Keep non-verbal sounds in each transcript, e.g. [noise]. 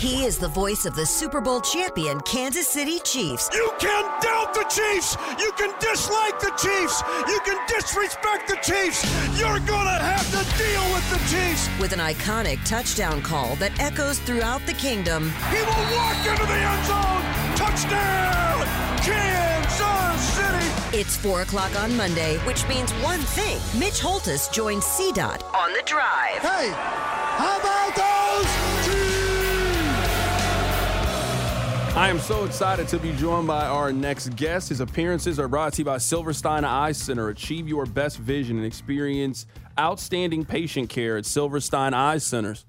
He is the voice of the Super Bowl champion Kansas City Chiefs. You can doubt the Chiefs. You can dislike the Chiefs. You can disrespect the Chiefs. You're going to have to deal with the Chiefs. With an iconic touchdown call that echoes throughout the kingdom. He will walk into the end zone. Touchdown, Kansas City. It's 4 o'clock on Monday, which means one thing. Mitch Holthus joins CDOT on the drive. Hey, how about those I am so excited to be joined by our next guest. His appearances are brought to you by Silverstein Eye Center. Achieve your best vision and experience outstanding patient care at Silverstein Eye Centers.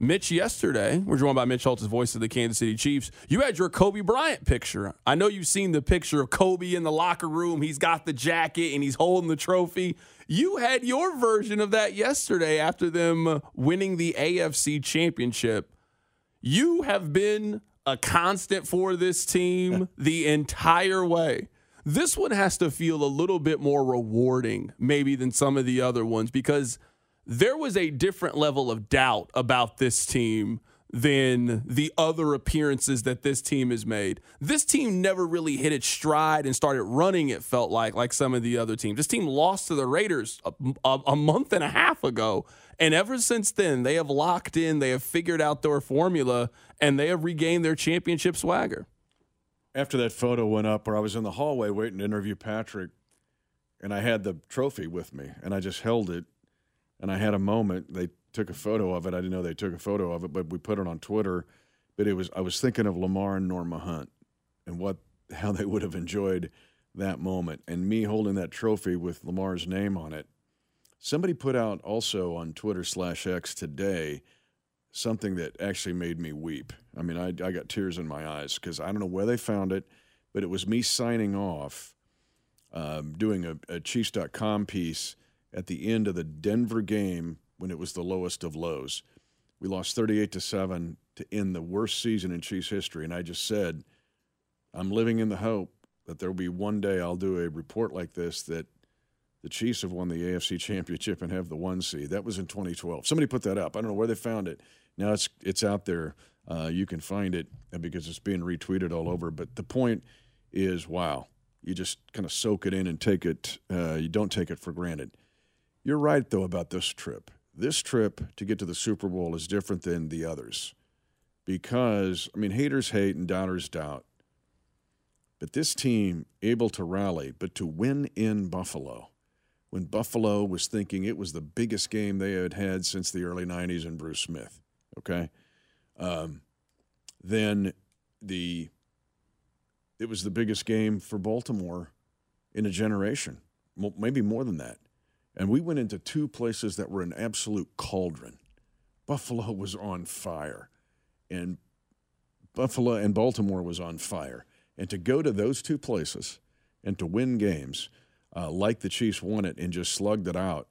Mitch, yesterday, we're joined by Mitch Holthus, voice of the Kansas City Chiefs. You had your Kobe Bryant picture. I know you've seen the picture of Kobe in the locker room. He's got the jacket and he's holding the trophy. You had your version of that yesterday after them winning the AFC championship. You have been a constant for this team the entire way. This one has to feel a little bit more rewarding, maybe, than some of the other ones because there was a different level of doubt about this team than the other appearances that this team has made. This team never really hit its stride and started running, it felt like, like some of the other teams. This team lost to the Raiders a, a, a month and a half ago. And ever since then, they have locked in, they have figured out their formula, and they have regained their championship swagger. After that photo went up, where I was in the hallway waiting to interview Patrick, and I had the trophy with me, and I just held it, and I had a moment. They took a photo of it. I didn't know they took a photo of it, but we put it on Twitter. But it was I was thinking of Lamar and Norma Hunt, and what [laughs] how they would have enjoyed that moment, and me holding that trophy with Lamar's name on it. Somebody put out also on Twitter slash X today something that actually made me weep. I mean, I, I got tears in my eyes because I don't know where they found it, but it was me signing off, um, doing a, a Chiefs.com piece at the end of the Denver game when it was the lowest of lows. We lost 38 to 7 to end the worst season in Chiefs history. And I just said, I'm living in the hope that there will be one day I'll do a report like this that the Chiefs have won the AFC Championship and have the one seed. That was in 2012. Somebody put that up. I don't know where they found it. Now it's it's out there. Uh, you can find it because it's being retweeted all over. But the point is, wow, you just kind of soak it in and take it. Uh, you don't take it for granted. You're right though about this trip. This trip to get to the Super Bowl is different than the others because I mean haters hate and doubters doubt. But this team able to rally, but to win in Buffalo when Buffalo was thinking it was the biggest game they had had since the early 90s and Bruce Smith. Okay. Um, then the it was the biggest game for Baltimore in a generation, maybe more than that. And we went into two places that were an absolute cauldron. Buffalo was on fire, and Buffalo and Baltimore was on fire. And to go to those two places and to win games – uh, like the Chiefs won it and just slugged it out,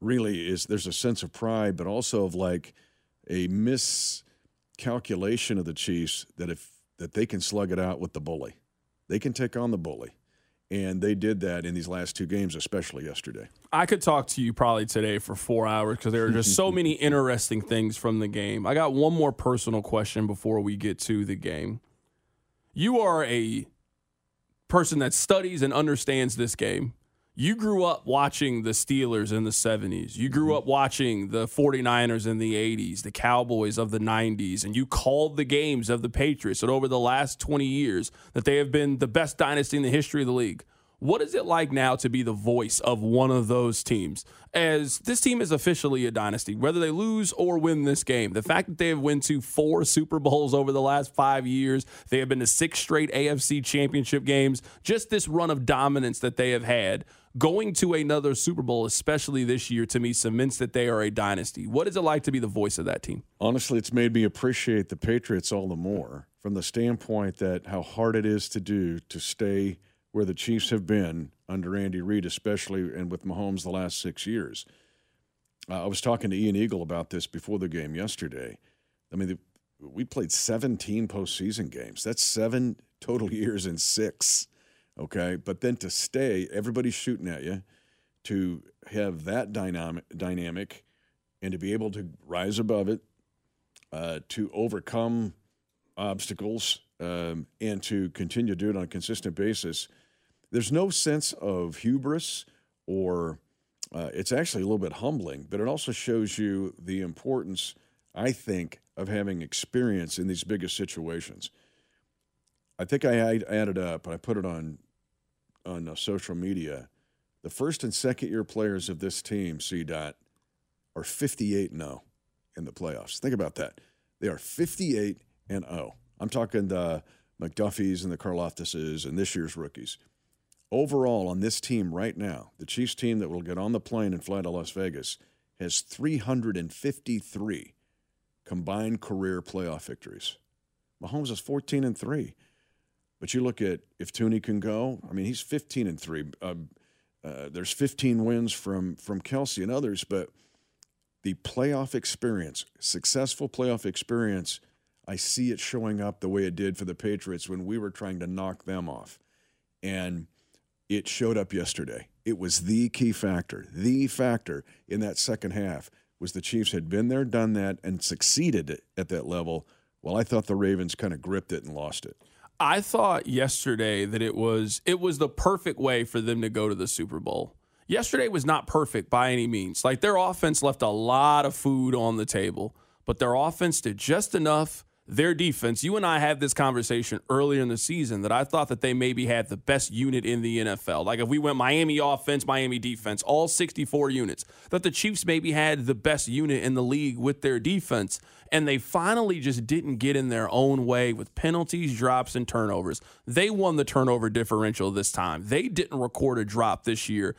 really is there's a sense of pride, but also of like a miscalculation of the Chiefs that if that they can slug it out with the bully, they can take on the bully. And they did that in these last two games, especially yesterday. I could talk to you probably today for four hours because there are just so many [laughs] interesting things from the game. I got one more personal question before we get to the game. You are a person that studies and understands this game. You grew up watching the Steelers in the 70s. You grew mm-hmm. up watching the 49ers in the 80s, the Cowboys of the 90s, and you called the games of the Patriots that over the last 20 years that they have been the best dynasty in the history of the league. What is it like now to be the voice of one of those teams? As this team is officially a dynasty, whether they lose or win this game, the fact that they have won to four Super Bowls over the last five years, they have been to six straight AFC championship games, just this run of dominance that they have had. Going to another Super Bowl, especially this year, to me cements that they are a dynasty. What is it like to be the voice of that team? Honestly, it's made me appreciate the Patriots all the more from the standpoint that how hard it is to do to stay – where the Chiefs have been under Andy Reid, especially and with Mahomes the last six years. Uh, I was talking to Ian Eagle about this before the game yesterday. I mean, the, we played 17 postseason games. That's seven total [laughs] years in six. Okay, but then to stay, everybody's shooting at you. To have that dynamic, dynamic, and to be able to rise above it, uh, to overcome obstacles um, and to continue to do it on a consistent basis. There's no sense of hubris or uh, it's actually a little bit humbling, but it also shows you the importance, I think, of having experience in these biggest situations. I think I added up, and I put it on on uh, social media. The first and second year players of this team, C. Dot, are 58 and 0 in the playoffs. Think about that. They are 58 and 0. I'm talking the McDuffies and the Karlaftises and this year's rookies. Overall, on this team right now, the Chiefs team that will get on the plane and fly to Las Vegas has 353 combined career playoff victories. Mahomes is 14 and 3. But you look at if Thuney can go, I mean, he's 15 and 3. Uh, uh, there's 15 wins from from Kelce and others, but the playoff experience, successful playoff experience, I see it showing up the way it did for the Patriots when we were trying to knock them off. And it showed up yesterday. It was the key factor. The factor in that second half was the Chiefs had been there, done that, and succeeded at that level. Well, I thought the Ravens kind of gripped it and lost it. I thought yesterday that it was it was the perfect way for them to go to the Super Bowl yesterday was not perfect by any means. Like their offense left a lot of food on the table, but their offense did just enough. Their defense, you and I had this conversation earlier in the season that I thought that they maybe had the best unit in the NFL. Like if we went Miami offense, Miami defense, all 64 units, that the Chiefs maybe had the best unit in the league with their defense. And they finally just didn't get in their own way with penalties, drops, and turnovers. They won the turnover differential this time. They didn't record a drop this year.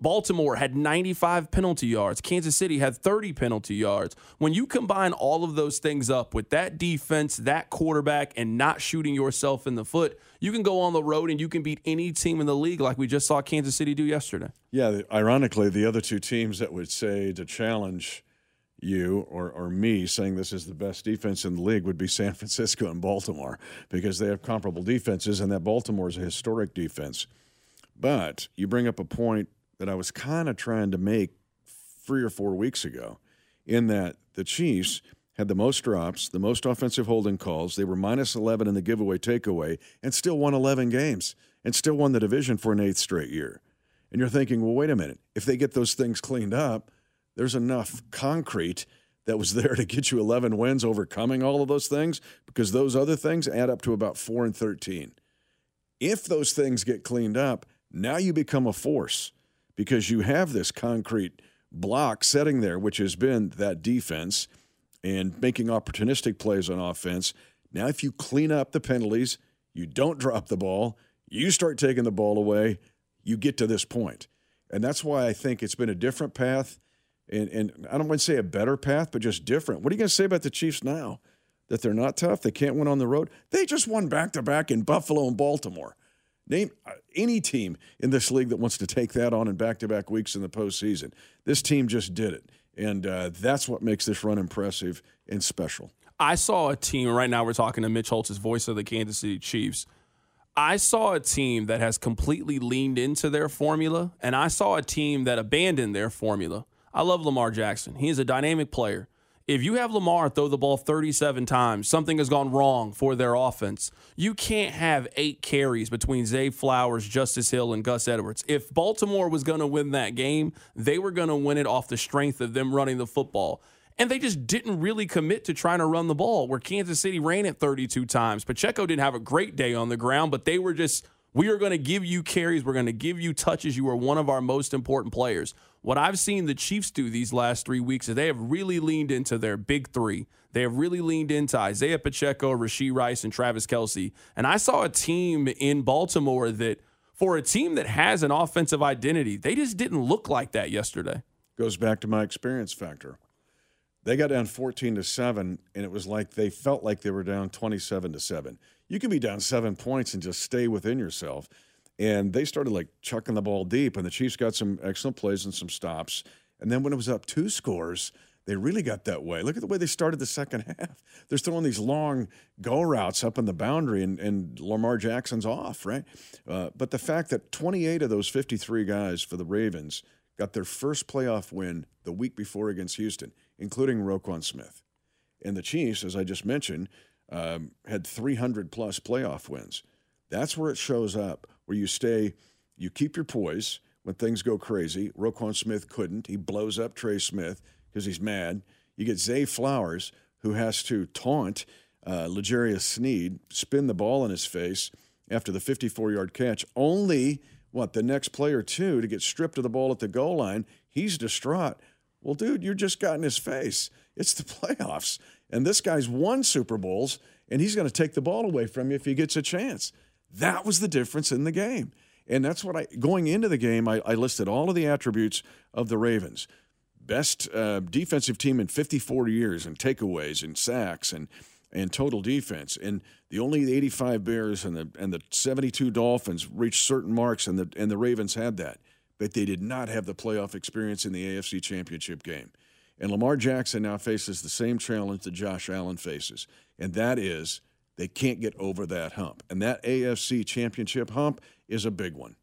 Baltimore had 95 penalty yards. Kansas City had 30 penalty yards. When you combine all of those things up with that defense, that quarterback, and not shooting yourself in the foot, you can go on the road and you can beat any team in the league like we just saw Kansas City do yesterday. Yeah, ironically, the other two teams that would say to challenge you or, or me saying this is the best defense in the league would be [laughs] San Francisco and Baltimore because they have comparable defenses, and that Baltimore is a historic defense. But you bring up a point that I was kind of trying to make three or four weeks ago, in that the Chiefs had the most drops, the most offensive holding calls. They were minus 11 in the giveaway takeaway and still won 11 games and still won the division for an eighth straight year. And you're thinking, well, wait a minute. If they get those things cleaned up, there's enough concrete that was [laughs] there to get you 11 wins overcoming all of those things because those other things add up to about 4 and 13. If those things get cleaned up, now you become a force because you have this concrete block setting there, which has been that defense and making opportunistic plays on offense. Now, if you clean up the penalties, you don't drop the ball, you start taking the ball away, you get to this point. And that's why I think it's been a different path. And, and I don't want to say a better path, but just different. What are you going to say about the Chiefs now? That they're not tough? They can't win on the road? They just won back to back in Buffalo and Baltimore. Name uh, any team in this league that wants to take that on in back to back weeks in the postseason. This team just did it. And uh, that's what makes this run impressive and special. I saw a team, right now we're talking to Mitch Holthus, voice of the Kansas City Chiefs. I saw a team that has completely leaned into their formula, and I saw a team that abandoned their formula. I love Lamar Jackson. He is a dynamic player if you have Lamar throw the ball 37 times, something has gone wrong for their offense. You can't have eight carries between Zay Flowers, Justice Hill, and Gus Edwards. If Baltimore was going to win that game, they were going to win it off the strength of them running the football. And they just didn't really commit to trying to run the ball, where Kansas City ran it 32 times. Pacheco didn't have a great day on the ground, but they were just we are going to give you carries. We're going to give you touches. You are one of our most important players. What I've seen the Chiefs do these last three weeks is they have really leaned into their big three. They have really leaned into Isaiah Pacheco, Rashee Rice, and Travis Kelce. And I saw a team in Baltimore that, for a team that has an offensive identity, they just didn't look like that yesterday. Goes back to my experience factor. They got down 14 to 7, and it was like they felt like they were down 27 to 7 you can be down seven points and just stay within yourself. And they started like chucking the ball deep, and the Chiefs got some excellent plays and some stops. And then when it was up two scores, they really got that way. Look at the way they started the second half. They're throwing these long go routes up in the boundary, and, and Lamar Jackson's off, right? Uh, but the fact that 28 of those 53 guys for the Ravens got their first playoff win the week before against Houston, including Roquan Smith. And the Chiefs, as I just mentioned, um, had 300 plus playoff wins. That's where it shows up, where you stay, you keep your poise when things go crazy. Roquan Smith couldn't. He blows up Trey Smith because he's mad. You get Zay Flowers, who has to taunt uh, L'Jarius Sneed, spin the ball in his face after the 54 yard catch, only what the next player two to get stripped of the ball at the goal line. He's distraught. Well, dude, you just got in his face. It's the [laughs] playoffs. And this guy's won Super Bowls, and he's going to take the ball away from you if he gets a chance. That was the difference in the game. And that's what I, going into the game, I, I listed all of the attributes of the Ravens. Best uh, defensive team in 54 years and takeaways and sacks and, and total defense. And the only 85 Bears and the, and the 72 Dolphins reached certain marks, and the, and the Ravens had that. But they did not have the playoff experience in the AFC Championship game. And Lamar Jackson now faces the same challenge that Josh Allen faces, and that is they can't get over that hump. And that AFC championship hump is a big one.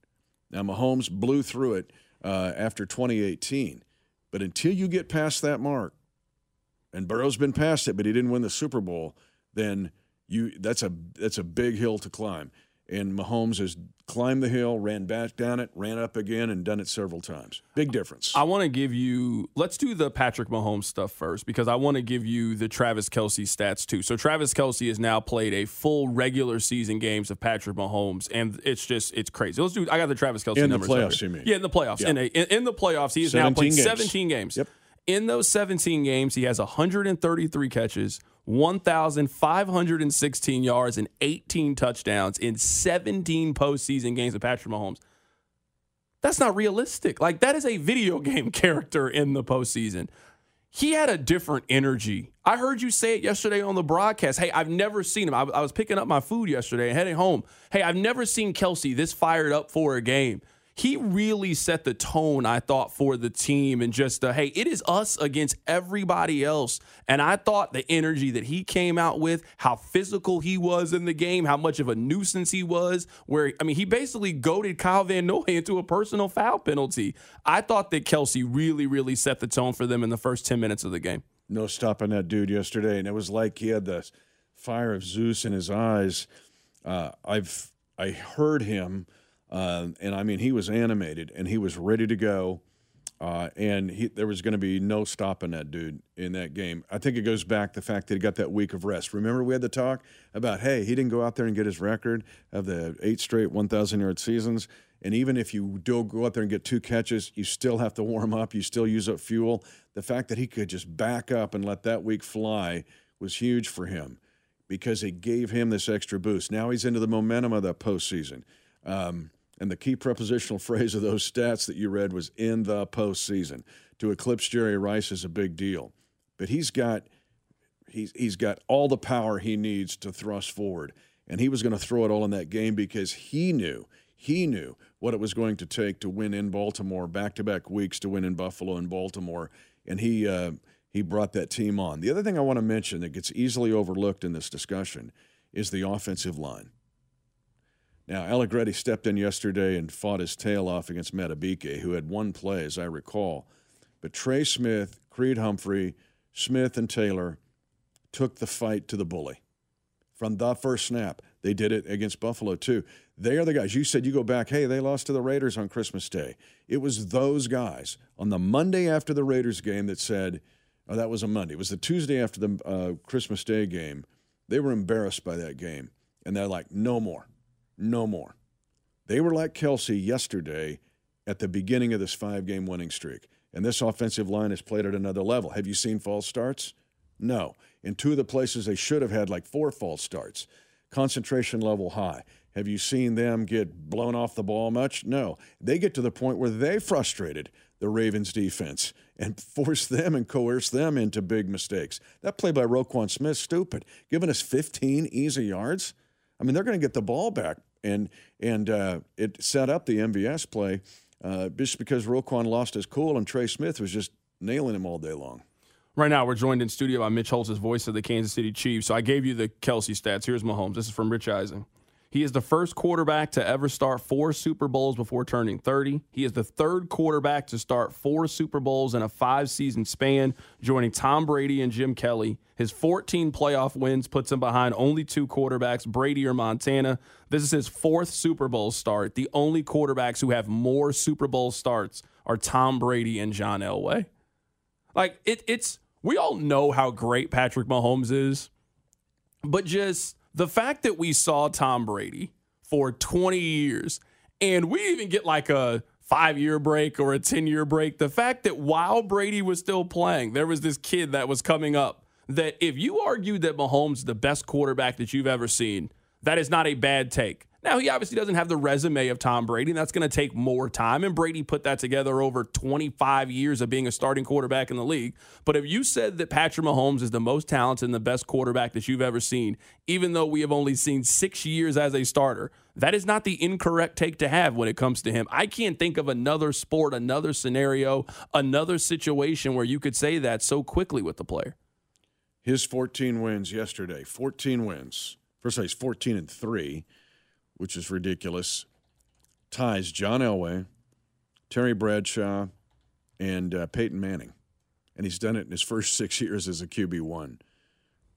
Now, Mahomes blew through it uh, after 2018, but until you get past that mark, and Burrow's been past it, but he didn't win the Super Bowl, then you that's a that's a big hill to climb and Mahomes has climbed the hill, ran back down it, ran up again, and done it several times. Big difference. I want to give you, let's do the Patrick Mahomes stuff first because I want to give you the Travis Kelce stats too. So, Travis Kelce has now played a full regular season games of Patrick Mahomes, and it's just, it's crazy. Let's do, I got the Travis Kelce in numbers. the playoffs, you mean? Yeah, in the playoffs. Yeah. In, a, in, in, the playoffs, he has now played games. 17 games. Yep. In those 17 games, he has 133 catches, 1,516 yards, and 18 touchdowns in 17 postseason games of Patrick Mahomes. That's not realistic. Like, that is a video [laughs] game character in the postseason. He had a different energy. I heard you say it yesterday on the broadcast. Hey, I've never seen him. I, I was picking up my food yesterday and heading home. Hey, I've never seen Kelce this fired up for a game he really set the tone, I thought, for the team and just, uh, hey, it is us against everybody else. And I thought the energy that he came out with, how physical he was in the game, how much of a nuisance he was, where, I mean, he basically goaded Kyle Van Noy into a personal foul penalty. I thought that Kelce really, really set the tone for them in the first 10 minutes of the game. No stopping that dude yesterday. And it was like he had the fire of Zeus in his eyes. Uh, I've, I heard him uh, and I mean, he was animated and he was ready to go. Uh, and he, there was going to be no stopping that dude in that game. I think it goes back to the fact that he got that week of rest. Remember, we had the talk about, hey, he didn't go out there and get his record of the eight straight 1,000 yard seasons. And even if you do go out there and get two catches, you still have to warm up. You still use up fuel. The fact that he could just back up and let that week fly was huge for him because it gave him this extra boost. Now he's into the momentum of that postseason. Um, and the key prepositional [laughs] phrase of those stats that you read was in the postseason. To eclipse Jerry Rice is a big deal. But he's got he's he's got all the power he needs to thrust forward. And he was going to throw it all in that game because he knew, he knew what it was going to take to win in Baltimore, back to back weeks to win in Buffalo and Baltimore. And he uh, he brought that team on. The other thing I want to mention that gets easily overlooked in this discussion is the offensive line. Now, Allegretti stepped in yesterday and fought his tail off against Madubuike, who had one play, as I recall. But Trey Smith, Creed Humphrey, Smith, and Taylor took the fight to the bully from the first snap. They did it against Buffalo, too. They are the guys. You said you go back, hey, they lost to the Raiders on Christmas Day. It was those guys on the Monday after the Raiders game that said, oh, that was a Monday. It was the Tuesday after the uh, Christmas Day game. They were embarrassed by that game. And they're like, no more no more. They were like Kelce yesterday at the beginning of this five game winning streak. And this offensive line has played at another level. Have you seen false starts? No. In two of the places they should have had like four false starts. Concentration level high. Have you seen them get blown off the ball much? No. They get to the point where they frustrated the Ravens defense and [laughs] force them and coerce them into big mistakes. That play by Roquan Smith, stupid. Giving us 15 easy yards. I mean, they're going to get the ball back, and and uh, it set up the MVS play uh, just because Roquan lost his cool and Trey Smith was just nailing him all day long. Right now, we're joined in studio by Mitch Holthus, voice of the Kansas City Chiefs. So I gave you the Kelce stats. Here's Mahomes. This is from Rich Eisen. He is the first quarterback to ever start four Super Bowls before turning 30. He is the third quarterback to start four Super Bowls in a five season span, joining Tom Brady and Jim Kelly. His 14 playoff wins puts him behind only two quarterbacks, Brady or Montana. This is his fourth Super Bowl start. The only quarterbacks who have more Super Bowl starts are Tom Brady and John Elway. Like, it, it's, we all know how great Patrick Mahomes is, but just the fact that we saw Tom Brady for 20 years and we even get like a five year break or a 10 year break, the fact that while Brady was still playing, there was this kid that was coming up that if you argued that Mahomes is the best quarterback that you've ever seen, that is not a bad take. Now, he obviously doesn't have the resume of Tom Brady, and that's going to take more time. And Brady put that together over 25 years of being a starting quarterback in the league. But if you said that Patrick Mahomes is the most talented and the best quarterback that you've ever seen, even though we have only seen six years as a starter, that is not the incorrect take to have when it comes to him. I can't think of another sport, another scenario, another situation where you could say that so quickly with the player. His 14 wins yesterday, 14 wins. First, he's 14 and 3 which is ridiculous, ties John Elway, Terry Bradshaw, and uh, Peyton Manning. And he's done it in his [laughs] first six years as a QB1.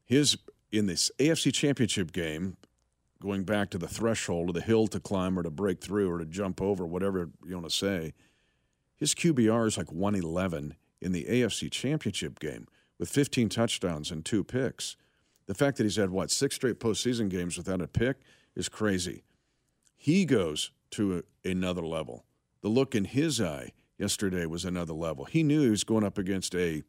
His, in this AFC championship game, going back to the threshold or the hill to climb or to break through or to jump over, whatever you want to say, his QBR is like 111 in the AFC championship game with 15 touchdowns and two picks. The fact that he's had, what, six straight postseason games without a pick is crazy. He goes to a, another level. The look in his eye yesterday was another level. He knew he was going up against a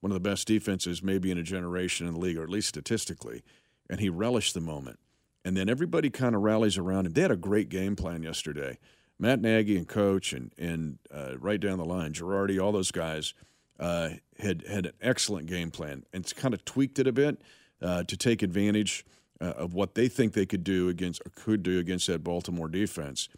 one of the best defenses maybe in a generation in the league, or at least statistically, and he relished the moment. And then everybody kind of rallies around him. They had a great game plan yesterday. Matt Nagy and coach, and and uh, right down the line, Girardi, all those guys uh, had had an excellent game plan, and kind of tweaked it a bit uh, to take advantage uh, of what they think they could do against or could do against that Baltimore defense.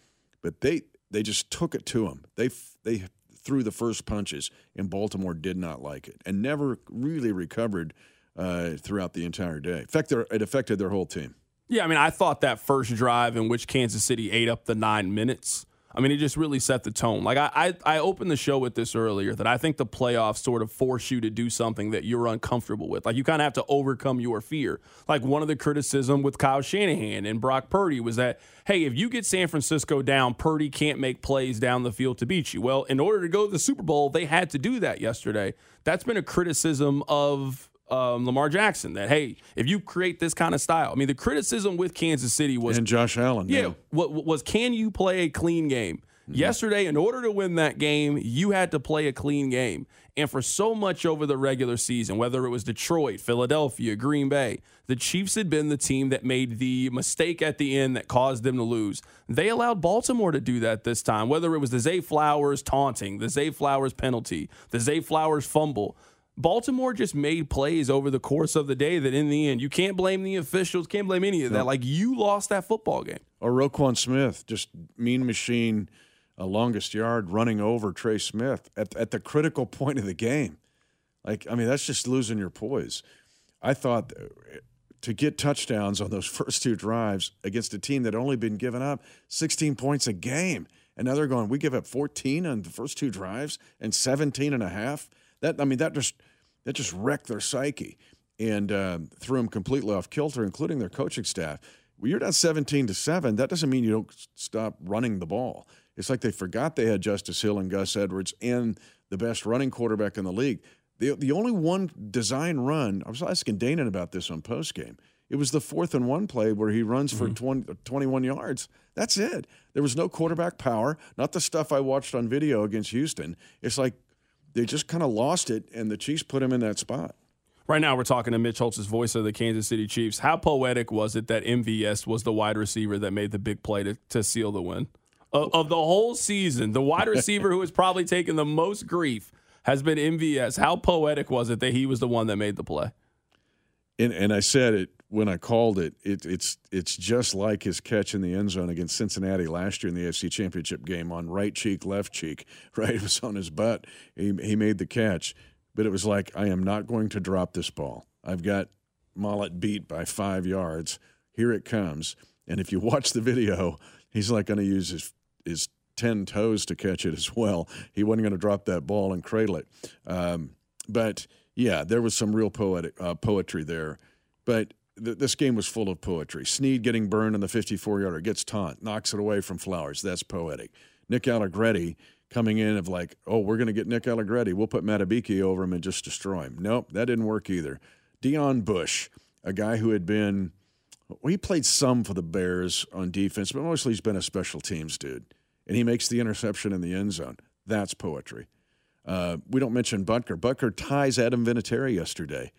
But they they just took it to them. They they threw the first punches, and Baltimore did not like it and never really recovered uh, throughout the entire day. In fact, it affected their whole team. Yeah, I mean, I thought that first drive in which Kansas City ate up the nine minutes I mean, it just really set the tone. Like I, I, I opened the show with this earlier that I think the playoffs sort of force you to do something that you're uncomfortable with. Like you kind of have to overcome your fear. Like one of the criticism with Kyle Shanahan and Brock Purdy was that, hey, if you get San Francisco down, Purdy can't make plays down the field to beat you. Well, in order to go to the Super Bowl, they had to do that yesterday. That's been a criticism of um, Lamar Jackson that hey, if you create this kind of style, I mean, the criticism with Kansas City was and Josh Allen. Yeah, yeah. What, was can you play a clean game? Mm-hmm. Yesterday, in order to win that game, you had to play a clean game. And for so much over the regular season, whether it was Detroit, Philadelphia, Green Bay, the Chiefs had been the team that made the mistake at the end that caused them to lose. They allowed Baltimore to do that this time, whether it was the Zay Flowers taunting, the Zay Flowers penalty, the Zay Flowers fumble. Baltimore just made plays over the course of the day that in the end you can't blame the officials, can't blame any of that. Like you lost that football game. Or Roquan Smith, just mean machine, a longest yard running over Trey Smith at at the critical point of the game. Like I mean, that's just losing your poise. I thought uh, to get touchdowns on those [laughs] first two drives against a team that only been given up 16 points a game. And now they're going, we give up 14 on the first two drives and 17 and a half. That I mean, that just that just wrecked their psyche and uh, threw them completely off kilter, including their coaching staff. When you're down 17 to seven, that doesn't mean you don't stop running the ball. It's like they forgot they had Justice Hill and Gus Edwards and the best running quarterback in the league. The, the only one design run, I was asking Dana about this on postgame. It was the fourth and one play where he runs for mm-hmm. 20, 21 yards. That's it. There was no quarterback power, not the stuff I watched on video against Houston. It's like they just kind of lost it, and the Chiefs put him in that spot. Right now, we're talking to Mitch Holthus, voice of the Kansas City Chiefs. How poetic was it that MVS was the wide receiver that made the big play to, to seal the win? Of, of the whole season, the wide receiver who has probably taken the most grief has been MVS. How poetic was it that he was the one that made the play? And, and I said it when I called it, it, it's it's just like his catch in the end zone against Cincinnati last year in the AFC Championship game on right cheek, left cheek. [laughs] Right, it was on his butt. He he made the catch, but it was like I am not going to drop this ball. I've got Maulet beat by five yards. Here it comes, And if you watch the video, he's like going to use his his ten toes to catch it as well. He wasn't going to drop that ball and cradle it. Um, but yeah, there was some real poetic uh, poetry there. But th- this game was full of poetry. Sneed getting burned on the 54 yarder, gets taunt, knocks it away from Flowers. That's poetic. Nick Allegretti coming in of like, oh, we're going to get Nick Allegretti. We'll put Madubuike over him and just destroy him. Nope, that didn't work either. Deon Bush, a guy who had been, well, he played some for the Bears on defense, but mostly he's been a special teams dude. And he makes the interception in the end zone. That's poetry. Uh, we don't mention Butker. Butker ties Adam Vinatieri yesterday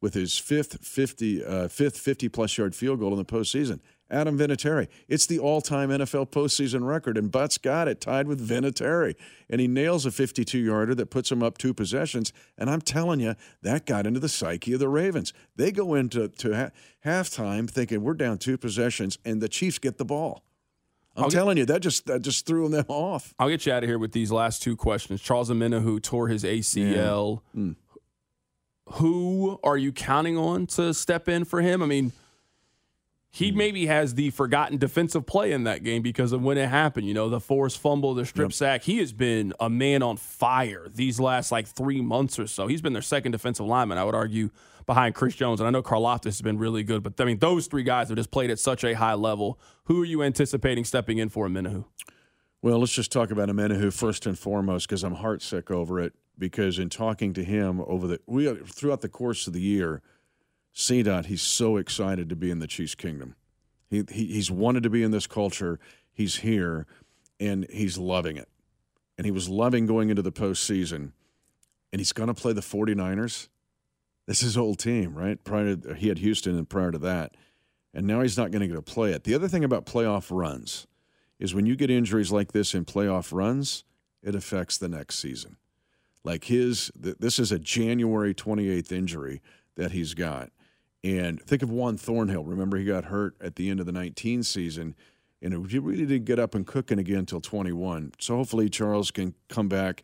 with his fifth 50, uh, fifth 50 plus yard field goal in the postseason. Adam Vinatieri. It's the all time NFL postseason record, and Butts got it tied with Vinatieri. And he nails a 52 yarder that puts him up two possessions. And I'm telling you, that got into the psyche of the Ravens. They go into to ha- halftime thinking we're down two possessions, and the Chiefs get the ball. I'm I'll telling you, that just that just threw them [laughs] off. I'll get you out of here with these last two questions. Charles Omenihu tore his ACL. Hmm. Who are you counting on to step in for him? I mean, Hmm. he maybe has the forgotten defensive play in that game because of when it happened. You know, the forced fumble, the strip Yep. sack. He has been a man on fire these last like three months or so. He's been their second defensive lineman, I would argue, behind Chris Jones. And I know Karlaftis has been really good, but I mean, those three guys have just played at such a high level. Who are you anticipating stepping in for Omenihu? Well, let's just talk about Omenihu first and foremost because I'm heartsick over it. Because in talking to him over the we throughout the course of the year, CDOT, he's so excited to be in the Chiefs Kingdom. He, he he's wanted to be in this culture. He's here, and he's loving it. And he was loving going into the postseason. And he's going to play the 49ers. This is his old team, right? Prior to, he had Houston, and prior to that, and now he's not going to get to play it. The other thing about playoff runs is when you get injuries like this in playoff runs, it affects the next season. Like his, th- this is a January 28th injury that he's got. And think of Juan Thornhill. Remember, he got hurt at the end of the 19 season, and he really didn't get up and cooking again until 21. So hopefully Charles can come back.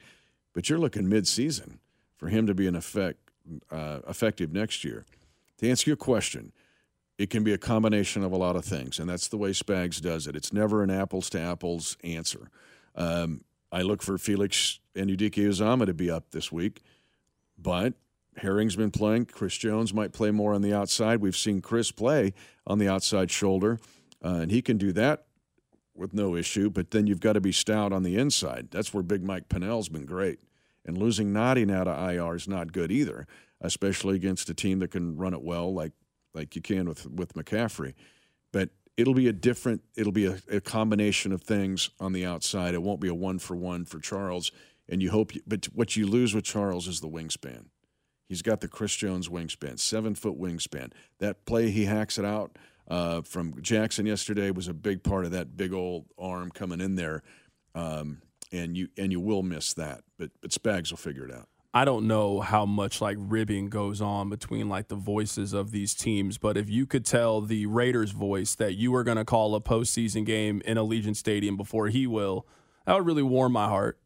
But you're looking mid-season for him to be an effect, uh, effective next year. To answer your question, it can be a combination of a lot of things, and that's the way Spags does it. It's never an apples to apples answer. Um, I look for Felix Anudike-Uzomah to be up this week, but Herring's been playing. Chris Jones might play more on the outside. We've seen Chris play on the outside shoulder, uh, and he can do that with no issue. But then you've got to be stout on the inside. That's where Big Mike Pennel's been great. And losing Nnadi now to IR is not good either, especially against a team that can run it well, like like you can with with McCaffrey. But it'll be a different. It'll be a, a combination of things on the outside. It won't be a one for one for Charles. And you hope, you, but what you lose with Charles is the wingspan. He's got the Chris Jones wingspan, seven foot wingspan. That play he hacks it out uh, from Jackson yesterday was a big part of that big old arm coming in there, um, and you and you will miss that. But but Spags will figure it out. I don't know how much like ribbing goes on between like the voices of these teams, but if you could tell the Raiders voice that you were going to call a postseason game in Allegiant Stadium before he will, that would really warm my heart.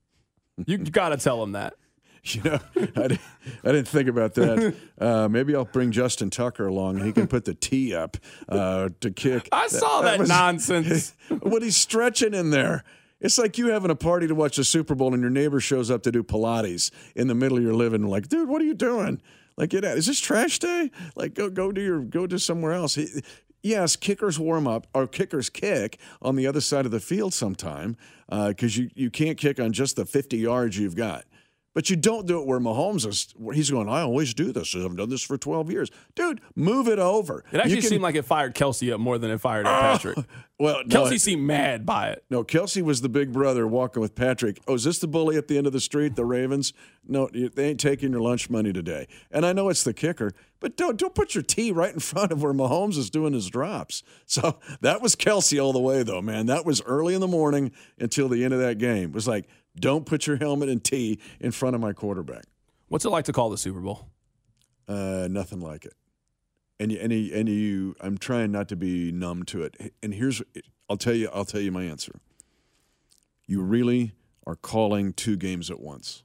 You got to tell him that. [laughs] You know, I, didn't, I didn't think about that. [laughs] Uh, maybe I'll bring Justin Tucker along he can put the tee up uh, to kick. I saw that, was- nonsense. [laughs] what he's stretching in there. It's like you having a party to watch the Super Bowl and your neighbor shows up to do Pilates in the middle of your living. Like, dude, what are you doing? Like, get out. Is this trash day? Like, go go to your go to somewhere else. He, yes, kickers warm up or kickers kick on the other side of the field sometime uh, because you you can't kick on just the 50 yards you've got. But you don't do it where Mahomes is. Where he's going. I always do this. I've done this for 12 years, dude. Move it over. It actually can- seemed like it fired Kelce up more than it fired at Patrick. [laughs] well. no, Kelce seemed mad by it. no, Kelce was the big brother walking with Patrick. Oh, is this the bully at the end of the street, the Ravens? No, they ain't taking your lunch money today. And I know it's the kicker, but don't don't put your tee right in [laughs] front of where Mahomes is doing his drops. So [laughs] that was Kelce all the way, though, man. That was early in the morning until the end of that game. It was like, don't put your helmet and tee in front of my quarterback. What's it like to call the Super Bowl? Uh, nothing like it. And you, and you, and you, I'm trying not to be numb to it. And here's, I'll tell you, I'll tell you my answer. You really are calling two games at once.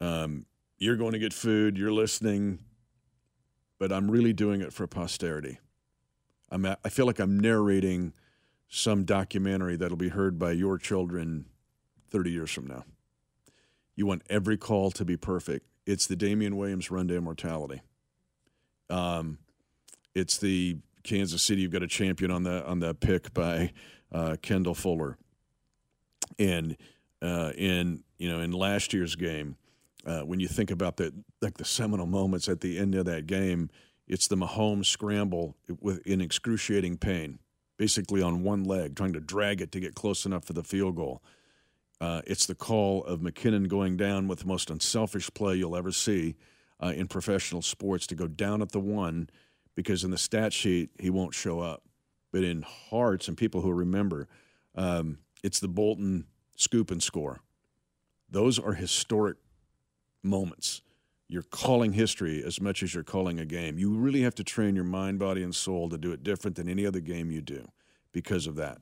Um, you're going to get food. You're listening, but I'm really doing it for posterity. I'm I feel like I'm narrating some documentary that'll be heard by your children 30 years from now. You want every call to be perfect. It's the Damien Williams run to immortality. Um, it's the Kansas City. You've got a champion on the on the pick by uh, Kendall Fuller, and uh, in you know in last year's game, uh, when you think about the like the seminal moments at the end of that game, it's the Mahomes scramble with in excruciating pain, basically on one leg, trying to drag it to get close enough for the field goal. Uh, it's the call of McKinnon going down with the most unselfish play you'll ever see uh, in professional sports to go down at the one because in the stat sheet he won't show up. But in hearts and people who remember, um, it's the Bolton scoop and score. Those are historic moments. You're calling history as much as you're calling a game. You really have to train your mind, body, and soul to do it different than any other game you do because of that.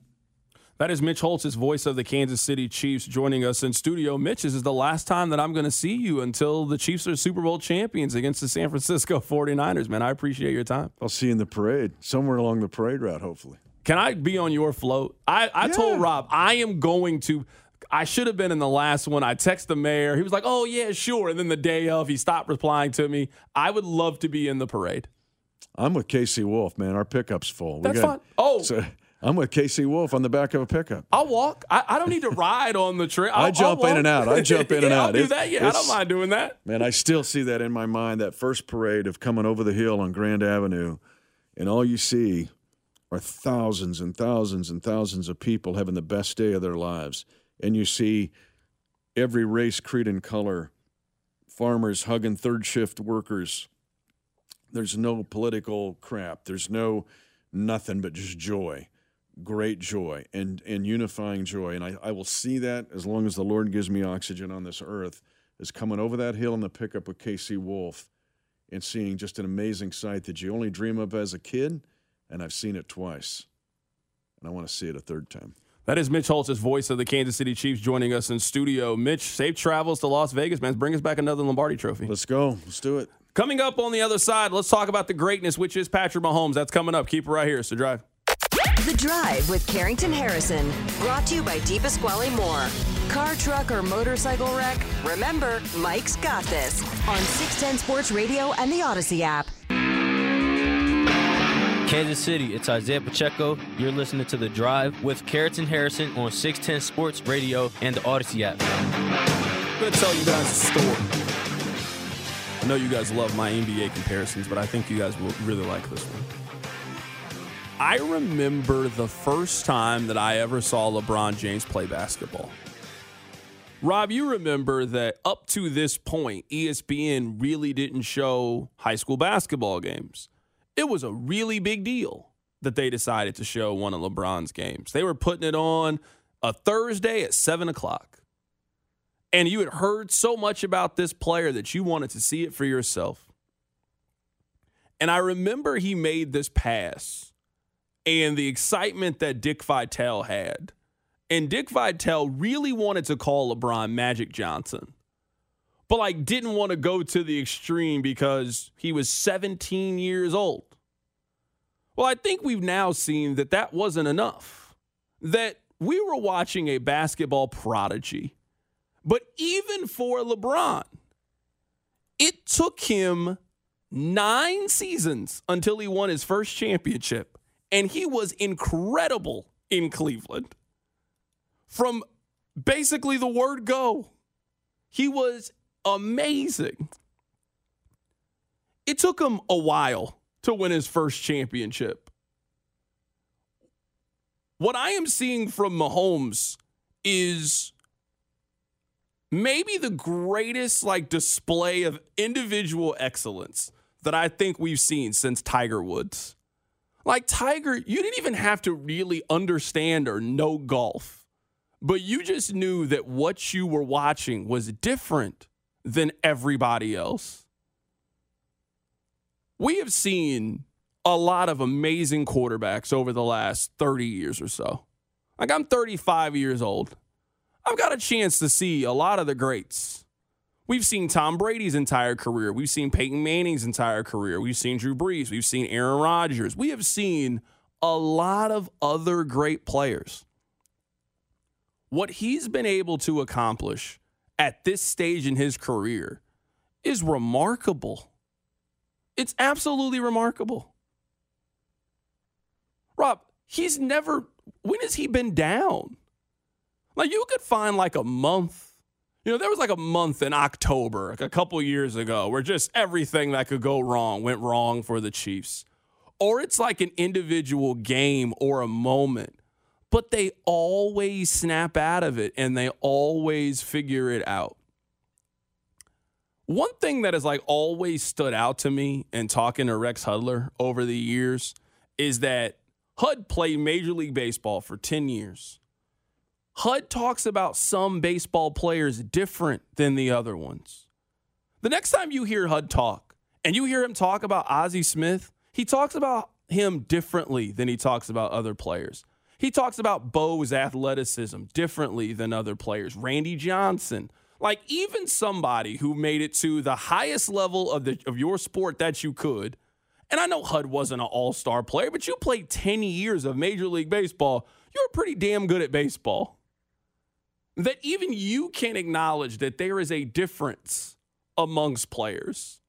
That is Mitch Holthus, voice of the Kansas City Chiefs, joining us in studio. Mitch, this is the last time that I'm going to see you until the Chiefs are Super Bowl champions against the San Francisco [laughs] 49ers, man. I appreciate your time. I'll see you in the parade, somewhere along the parade route, hopefully. Can I be on your float? I, I Yeah. told Rob I am going to. I should have been in the last one. I text the mayor. He was like, "Oh yeah, sure." And then the day of, he stopped replying to me. I would love to be in the parade. I'm with KC Wolf, man. Our pickup's full. We That's fine. Oh. so I'm with KC Wolf on the back of a pickup. I'll walk. I, I don't need to ride on the trail. I'll- jump in and out. I jump in and [laughs] Yeah, I'll out. do It's- that. Yeah, I don't mind doing that. Man, I still see that in my mind. That first parade of coming over the hill on Grand Avenue, and all you see are thousands and thousands and thousands of people having the best day of their lives. And you see every race, creed, and color, farmers hugging third shift workers. There's no political crap. There's no nothing but just joy, great joy, and and unifying joy. And I, I will see that as long as the Lord gives me oxygen on this earth, is coming over that hill in the pickup with KC Wolf, and seeing just an amazing sight that you only dream of as a kid, and I've seen it twice, and I want to see it a third time. That is Mitch Holthus voice of the Kansas City Chiefs, joining us in studio. Mitch, safe travels to Las Vegas, man. Bring us back another Lombardi Trophy. Let's go. Let's do it. Coming up on the other side, let's talk about the greatness, which is Patrick Mahomes. That's coming up. Keep it right here. So drive. The Drive with Carrington Harrison. Brought to you by Deep Pasquale Moore. Car, truck, or motorcycle wreck? Remember, Mike's got this on 610 Sports Radio and the Audacy app. Kansas City, it's Isaiah Pacheco. You're listening to The Drive with Carrington Harrison on 610 Sports Radio and the Audacy app. I'm going to tell you guys a story. I know you guys love my NBA comparisons, but I think you guys will really like this one. I remember the first time that I ever saw LeBron James play basketball. Rob, you remember that up to this point, ESPN really didn't show high school basketball games. It was a really big deal that they decided to show one of LeBron's games. They were putting it on a Thursday at 7 o'clock and you had heard so much about this player that you wanted to see it for yourself. And I remember he made this pass and the excitement that Dick Vitale had. And Dick Vitale really wanted to call LeBron Magic Johnson, but like didn't want to go to the extreme because he was 17 years old. Well, I think we've now seen that that wasn't enough. That we were watching a basketball prodigy but even for LeBron, it took him nine seasons until he won his first championship. And he was incredible in Cleveland. From basically the word go, he was amazing. It took him a while to win his first championship. What I am seeing from Mahomes is maybe the greatest like display of individual excellence that I think we've seen since Tiger Woods. Like Tiger, you didn't even have to really understand or know golf, but you just knew that what you were watching was different than everybody else. We have seen a lot of amazing quarterbacks over the last 30 years or so. Like I'm 35 years old. I've got a chance to see a lot of the greats. We've seen Tom Brady's entire career. We've seen Peyton Manning's entire career. We've seen Drew Brees. We've seen Aaron Rodgers. We have seen a lot of other great players. What he's been able to accomplish at this stage in his career is remarkable. It's absolutely remarkable. Rob, he's never, when has he been down? Like, you could find like a month. You know, there was like a month in October, like a couple years ago, where just everything that could go wrong went wrong for the Chiefs. Or it's like an individual game or a moment, but they always snap out of it and they always figure it out. One thing that has like always stood out to me in talking to Rex Hudler over the years is that HUD played Major League Baseball for 10 years. HUD talks about some baseball players different than the other ones. The next time you hear HUD talk and you hear him talk about Ozzie Smith, he talks about him differently than he talks about other players. He talks about Bo's athleticism differently than other players. Randy Johnson, like even somebody who made it to the highest level of the of your sport that you could. And I know HUD wasn't an all-star player, but you played 10 years of Major League Baseball. You're pretty damn good at baseball. That even you can acknowledge that there is a difference amongst players.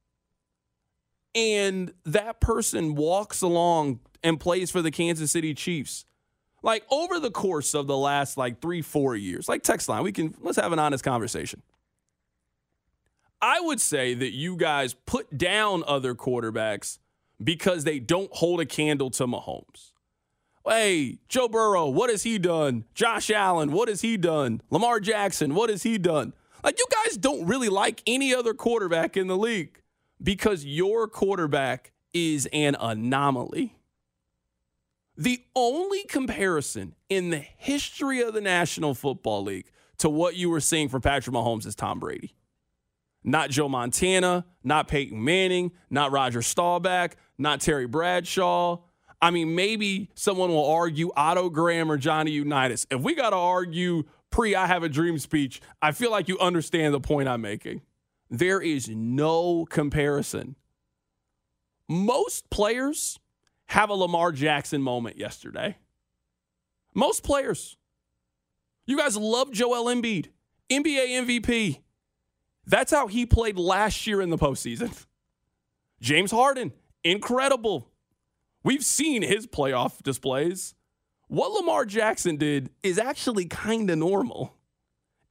And that person walks along and plays for the Kansas City Chiefs like over the course of the last like three, four years, like text line, we can let's have an honest conversation. I would say that you guys put down other quarterbacks because they don't hold a candle to Mahomes. Hey, Joe Burrow, what has he done? Josh Allen, what has he done? Lamar Jackson, what has he done? Like, you guys don't really like any other quarterback in the league because your quarterback is an anomaly. The only comparison in the history of the National Football League to what you were seeing from Patrick Mahomes is Tom Brady. Not Joe Montana, not Peyton Manning, not Roger Staubach, not Terry Bradshaw. I mean, maybe someone will argue Otto Graham or Johnny Unitas. If we got to argue pre I Have a Dream speech, I feel like you understand the point I'm making. There is no comparison. Most players have a Lamar Jackson moment yesterday. Most players. You guys love Joel Embiid, NBA MVP. That's how he played last year in the postseason. [laughs] James Harden, incredible. We've seen his playoff displays. What Lamar Jackson did is actually kind of normal.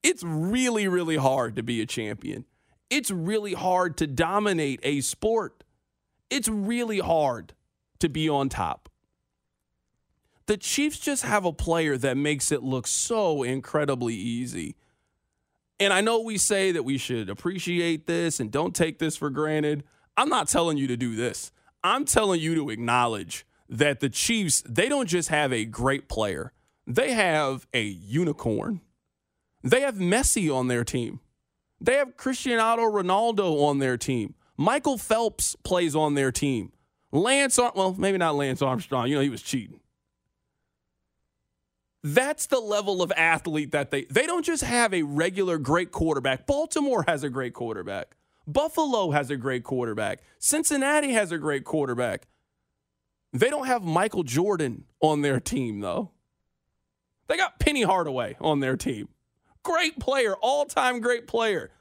It's really, really hard to be a champion. It's really hard to dominate a sport. It's really hard to be on top. The Chiefs just have a player that makes it look so incredibly easy. And I know we say that we should appreciate this and don't take this for granted. I'm not telling you to do this. I'm telling you to acknowledge that the Chiefs, they don't just have a great player, they have a unicorn. They have Messi on their team. They have Cristiano Ronaldo on their team. Michael Phelps plays on their team. Lance, Ar- well, maybe not Lance Armstrong. You know, he was cheating. That's the level of athlete that they they don't just have a regular great quarterback. Baltimore has a great quarterback. Buffalo has a great quarterback. Cincinnati has a great quarterback. They don't have Michael Jordan on their team though. They got Penny Hardaway on their team. Great player, all-time great player.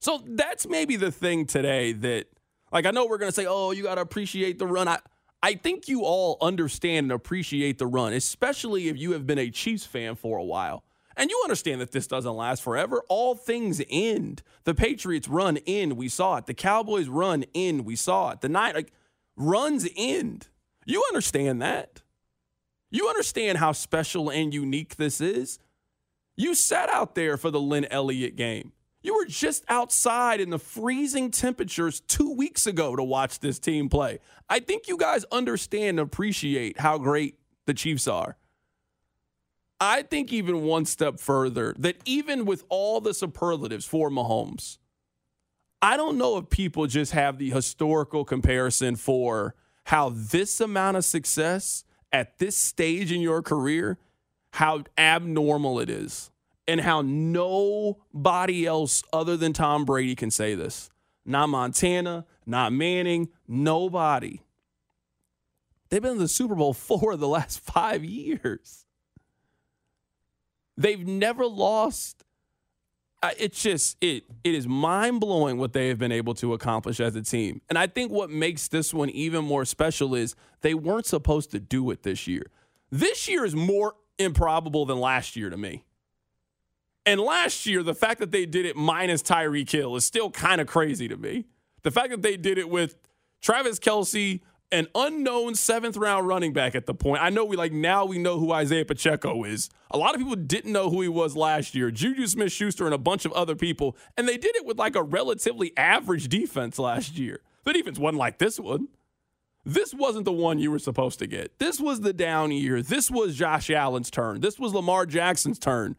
So that's maybe the thing today that like I know we're gonna say, oh, you gotta appreciate the run. I I think you all understand and appreciate the run, especially if you have been a Chiefs fan for a while. And you understand that this doesn't last forever. All things end. The Patriots run in, we saw it. The Cowboys run in, we saw it. The night like runs end. You understand that. You understand how special and unique this is. You sat out there for the Lin Elliott game. You were just outside in the freezing temperatures two weeks ago to watch this team play. I think you guys understand and appreciate how great the Chiefs are. I think even one step further that even with all the superlatives for Mahomes, I don't know if people just have the historical comparison for how this amount of success at this stage in your career, how abnormal it is and how nobody else other than Tom Brady can say this. Not Montana, not Manning, nobody. They've been in the Super Bowl [laughs] four of the last five years. They've never lost. It's just it it is mind blowing what they have been able to accomplish as a team. And I think what makes this one even more special is they weren't supposed to do it this year. This year is more improbable than last year to me. And last year, the fact that they did it minus Tyreek Hill is still kind of crazy to me. The fact that they did it with Travis Kelce, an unknown seventh round running back at the point. I know we like now we know who Isaiah Pacheco is. A lot of people didn't know who he was last year. Juju Smith Schuster and a bunch of other people. And they did it with like a relatively average defense last year. The defense wasn't like this one. This wasn't the one you were supposed to get. This was the down year. This was Josh Allen's turn. This was Lamar Jackson's turn.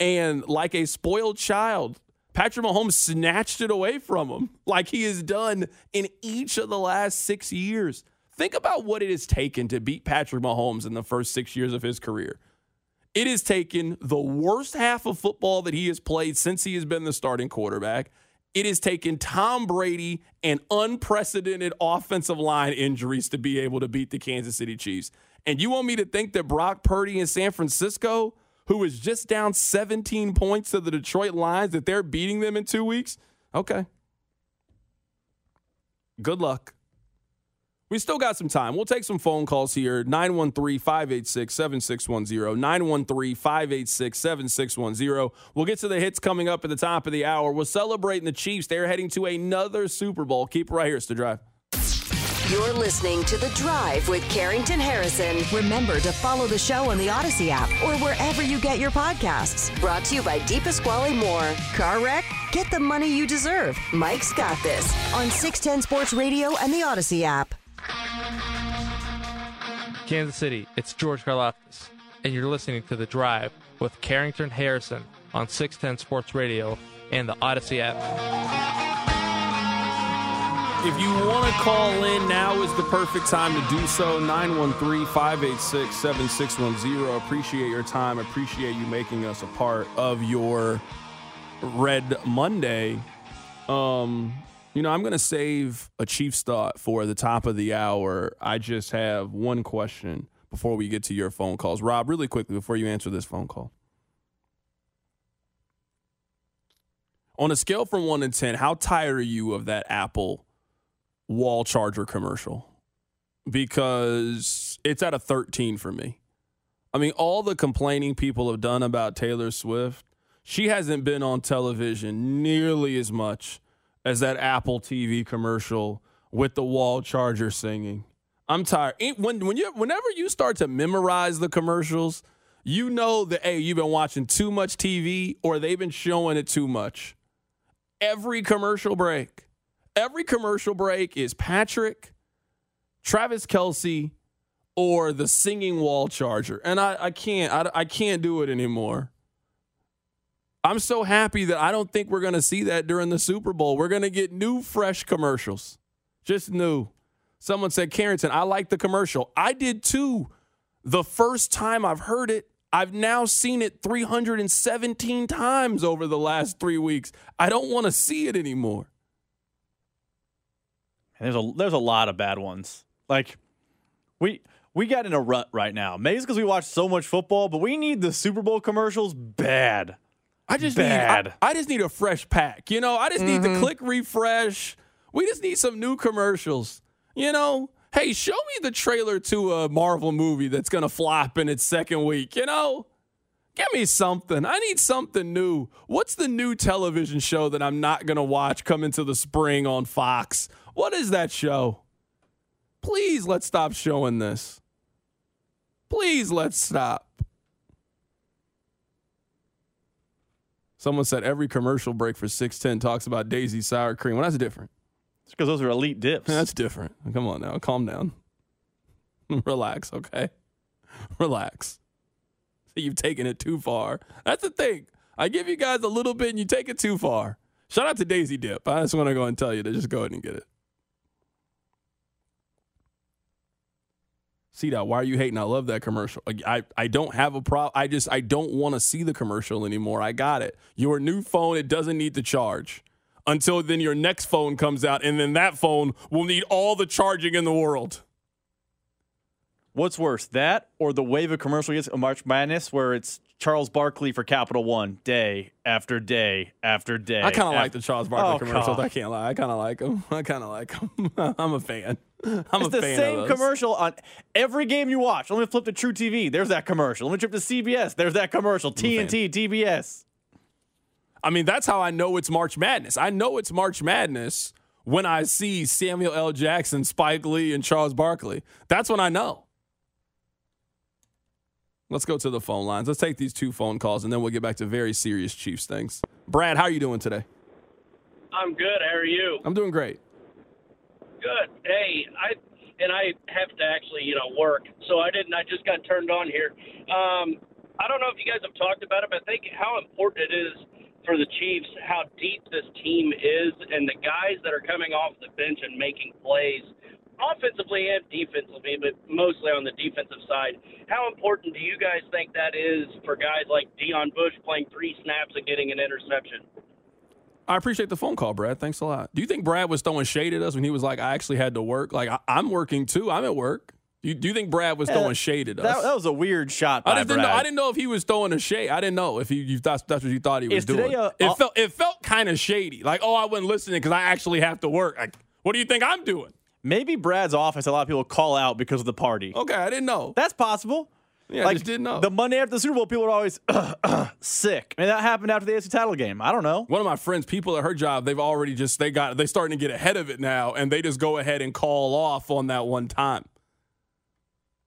And like a spoiled child, Patrick Mahomes snatched it away from him like he has done in each of the last six years. Think about what it has taken to beat Patrick Mahomes in the first six years of his career. It has taken the worst half of football that he has played since he has been the starting quarterback. It has taken Tom Brady and unprecedented offensive line injuries to be able to beat the Kansas City Chiefs. And you want me to think that Brock Purdy in San Francisco who is just down 17 points to the Detroit Lions, that they're beating them in two weeks? Okay. Good luck. We still got some time. We'll take some phone calls here 913 586 7610. 913 586 7610. We'll get to the hits coming up at the top of the hour. We're celebrating the Chiefs. They're heading to another Super Bowl. Keep right here. It's the drive. You're listening to The Drive with Carrington Harrison. Remember to follow the show on the Audacy app or wherever you get your podcasts. Brought to you by DiPasquale Moore. Car wreck? Get the money you deserve. Mike's got this on 610 Sports Radio and the Audacy app. Kansas City, it's George Karlaftis, and you're listening to The Drive with Carrington Harrison on 610 Sports Radio and the Audacy app. If you want to call in, now is the perfect time to do so. 913 586 7610. Appreciate your time. Appreciate you making us a part of your Red Monday. Um, you know, I'm going to save a Chiefs thought for the top of the hour. I just have one question before we get to your phone calls. Rob, really quickly before you answer this phone call. On a scale from 1 to 10, how tired are you of that Apple wall charger commercial because it's at a 13 for me. I mean, all the complaining people have done about Taylor Swift, she hasn't been on television nearly as much as that Apple TV commercial with the wall charger singing. I'm tired. When when you whenever you start to memorize the commercials, you know that hey, you've been watching too much TV or they've been showing it too much. Every commercial break every commercial break is Patrick, Travis Kelce, or the singing wall charger. And I, I can't I, I can't do it anymore. I'm so happy that I don't think we're going to see that during the Super Bowl. We're going to get new, fresh commercials. Just new. Someone said, Carrington, I like the commercial. I did too. The first time I've heard it, I've now seen it 317 times over the last three weeks. I don't want to see it anymore. And there's a there's a lot of bad ones. Like we we got in a rut right now. Maybe it's because we watch so much football, but we need the Super Bowl commercials bad. I just bad. need I, I, just need a fresh pack. You know, I just mm-hmm. need to click refresh. We just need some new commercials. You know, hey, show me the trailer to a Marvel movie that's gonna flop in its second week. You know, Give me something. I need something new. What's the new television show that I'm not going to watch come into the spring on Fox? What is that show? Please let's stop showing this. Please let's stop. Someone said every commercial break for 610 talks about Daisy sour cream. Well, that's different. It's because those are elite dips. That's different. Come on now. Calm down. [laughs] Relax, okay? [laughs] Relax. You've taken it too far. That's the thing. I give you guys a little bit and you take it too far. Shout out to Daisy Dip. I just want to go and tell you to just go ahead and get it. See that? Why are you hating? I love that commercial. I, I don't have a problem. I just I don't want to see the commercial anymore. I got it. Your new phone, it doesn't need to charge until then your next phone comes out, and then that phone will need all the charging in the world. What's worse, that or the wave of commercial gets March Madness where it's Charles Barkley for Capital One day after day after day. I kind of like the Charles Barkley Oh, commercials. God. I can't lie. I kind of like them. [laughs] I kind of like them. [laughs] I'm a fan. I'm It's a the fan same commercial on every game you watch. Let me flip to truTV. There's that commercial. Let me trip to CBS. There's that commercial. TNT, TBS. I mean, that's how I know it's March Madness. I know it's March Madness when I see Samuel L. Jackson, Spike Lee, and Charles Barkley. That's when I know. Let's go to the phone lines. Let's take these two phone calls, and then we'll get back to very serious Chiefs things. Brad, how are you doing today? I'm good. How are you? I'm doing great. Good. Hey, I and I have to actually, you know, work, so I didn't. I just got turned on here. Um, I don't know if you guys have talked about it, but I think how important it is for the Chiefs how deep this team is, and the guys that are coming off the bench and making plays, offensively and defensively, but mostly on the defensive side. How important do you guys think that is for guys like Deon Bush playing three snaps and getting an interception? I appreciate the phone call, Brad. Thanks a lot. Do you think Brad was throwing shade at us when he was like, I actually had to work? Like, I, I'm working too. I'm at work. Do you, do you think Brad was throwing shade at us? That, that was a weird shot by I didn't, know, I didn't know if he was throwing a shade. I didn't know if he, you thought that's what you thought he was Is today doing. a- it felt it felt kind of shady. Like, oh, I wasn't listening because I actually have to work. Like, what do you think I'm doing? Maybe Brad's office, a lot of people call out because of the party. Okay, I didn't know. That's possible. Yeah, I just didn't know. The Monday after the Super Bowl, people are always [clears throat] sick. Maybe that happened after the AFC title game. I don't know. One of my friends, people at her job, they've already just they got they starting to get ahead of it now, and they just go ahead and call off on that one time.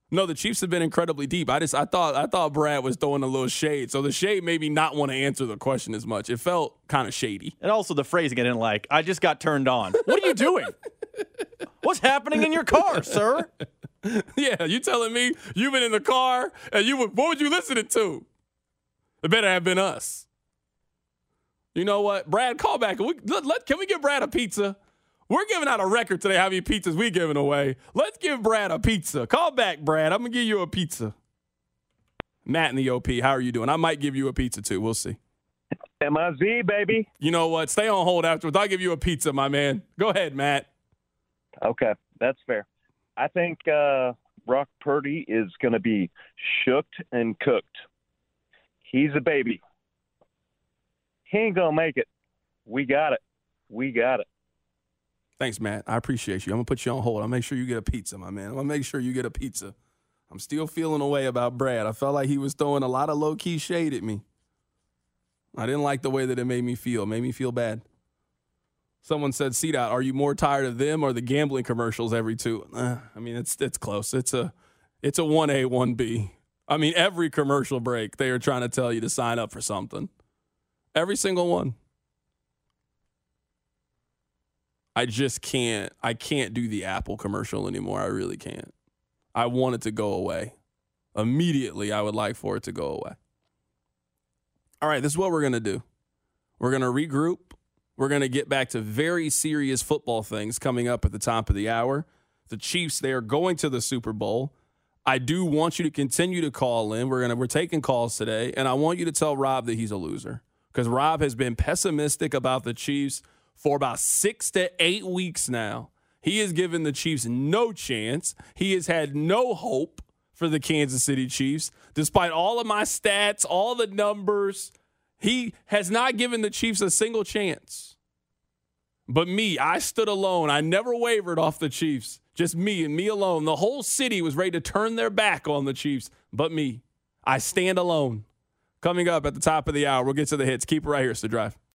No, the Chiefs have been incredibly deep. I just I thought I thought Brad was throwing a little shade, so the shade made me not want to answer the question as much. It felt kind of shady. And also the phrasing I didn't like. I just got turned on. [laughs] What are you doing? What's happening in your car, sir? [laughs] Yeah, you telling me you've been in the car and you would what would you listening to? It better have been us. You know what, Brad? Call back. We, let, let- can we give Brad a pizza? We're giving out a record today. How many pizzas we giving away? Let's give Brad a pizza. Call back, Brad. I'm gonna give you a pizza. Matt in the OP, how are you doing? I might give you a pizza too. We'll see. M-I-Z, baby. You know what? Stay on hold afterwards. I'll give you a pizza, my man. Go ahead, Matt. Okay, that's fair. I think uh, Brock Purdy is going to be shooked and cooked. He's a baby. He ain't going to make it. We got it. We got it. Thanks, Matt. I appreciate you. I'm gonna put you on hold. I'll make sure you get a pizza, my man. I'm gonna make sure you get a pizza. I'm still feeling a way about Brad. I felt like he was throwing a lot of low key shade at me. I didn't like the way that it made me feel. It made me feel bad. Someone said, "C dot, are you more tired of them or the gambling commercials every two? Uh, I mean, it's it's close. It's a it's a one A one B. I mean, every commercial break they are trying to tell you to sign up for something. Every single one. I just can't. I can't do the Apple commercial anymore. I really can't. I want it to go away. Immediately, I would like for it to go away. All right, this is what we're to do. We're to regroup. We're going to get back to very serious football things coming up at the top of the hour. The Chiefs, they are going to the Super Bowl. I do want you to continue to call in. We're to we're taking calls today, and I want you to tell Rob that he's a loser because Rob has been pessimistic about the Chiefs for about six to eight weeks now. He has given the Chiefs no chance. He has had no hope for the Kansas City Chiefs, despite all of my stats, all the numbers. He has not given the Chiefs a single chance. But me, I stood alone. I never wavered off the Chiefs. Just me and me alone. The whole city was ready to turn their back on the Chiefs, but me. I stand alone. Coming up at the top of the hour, we'll get to the hits. Keep it right here, it's the drive.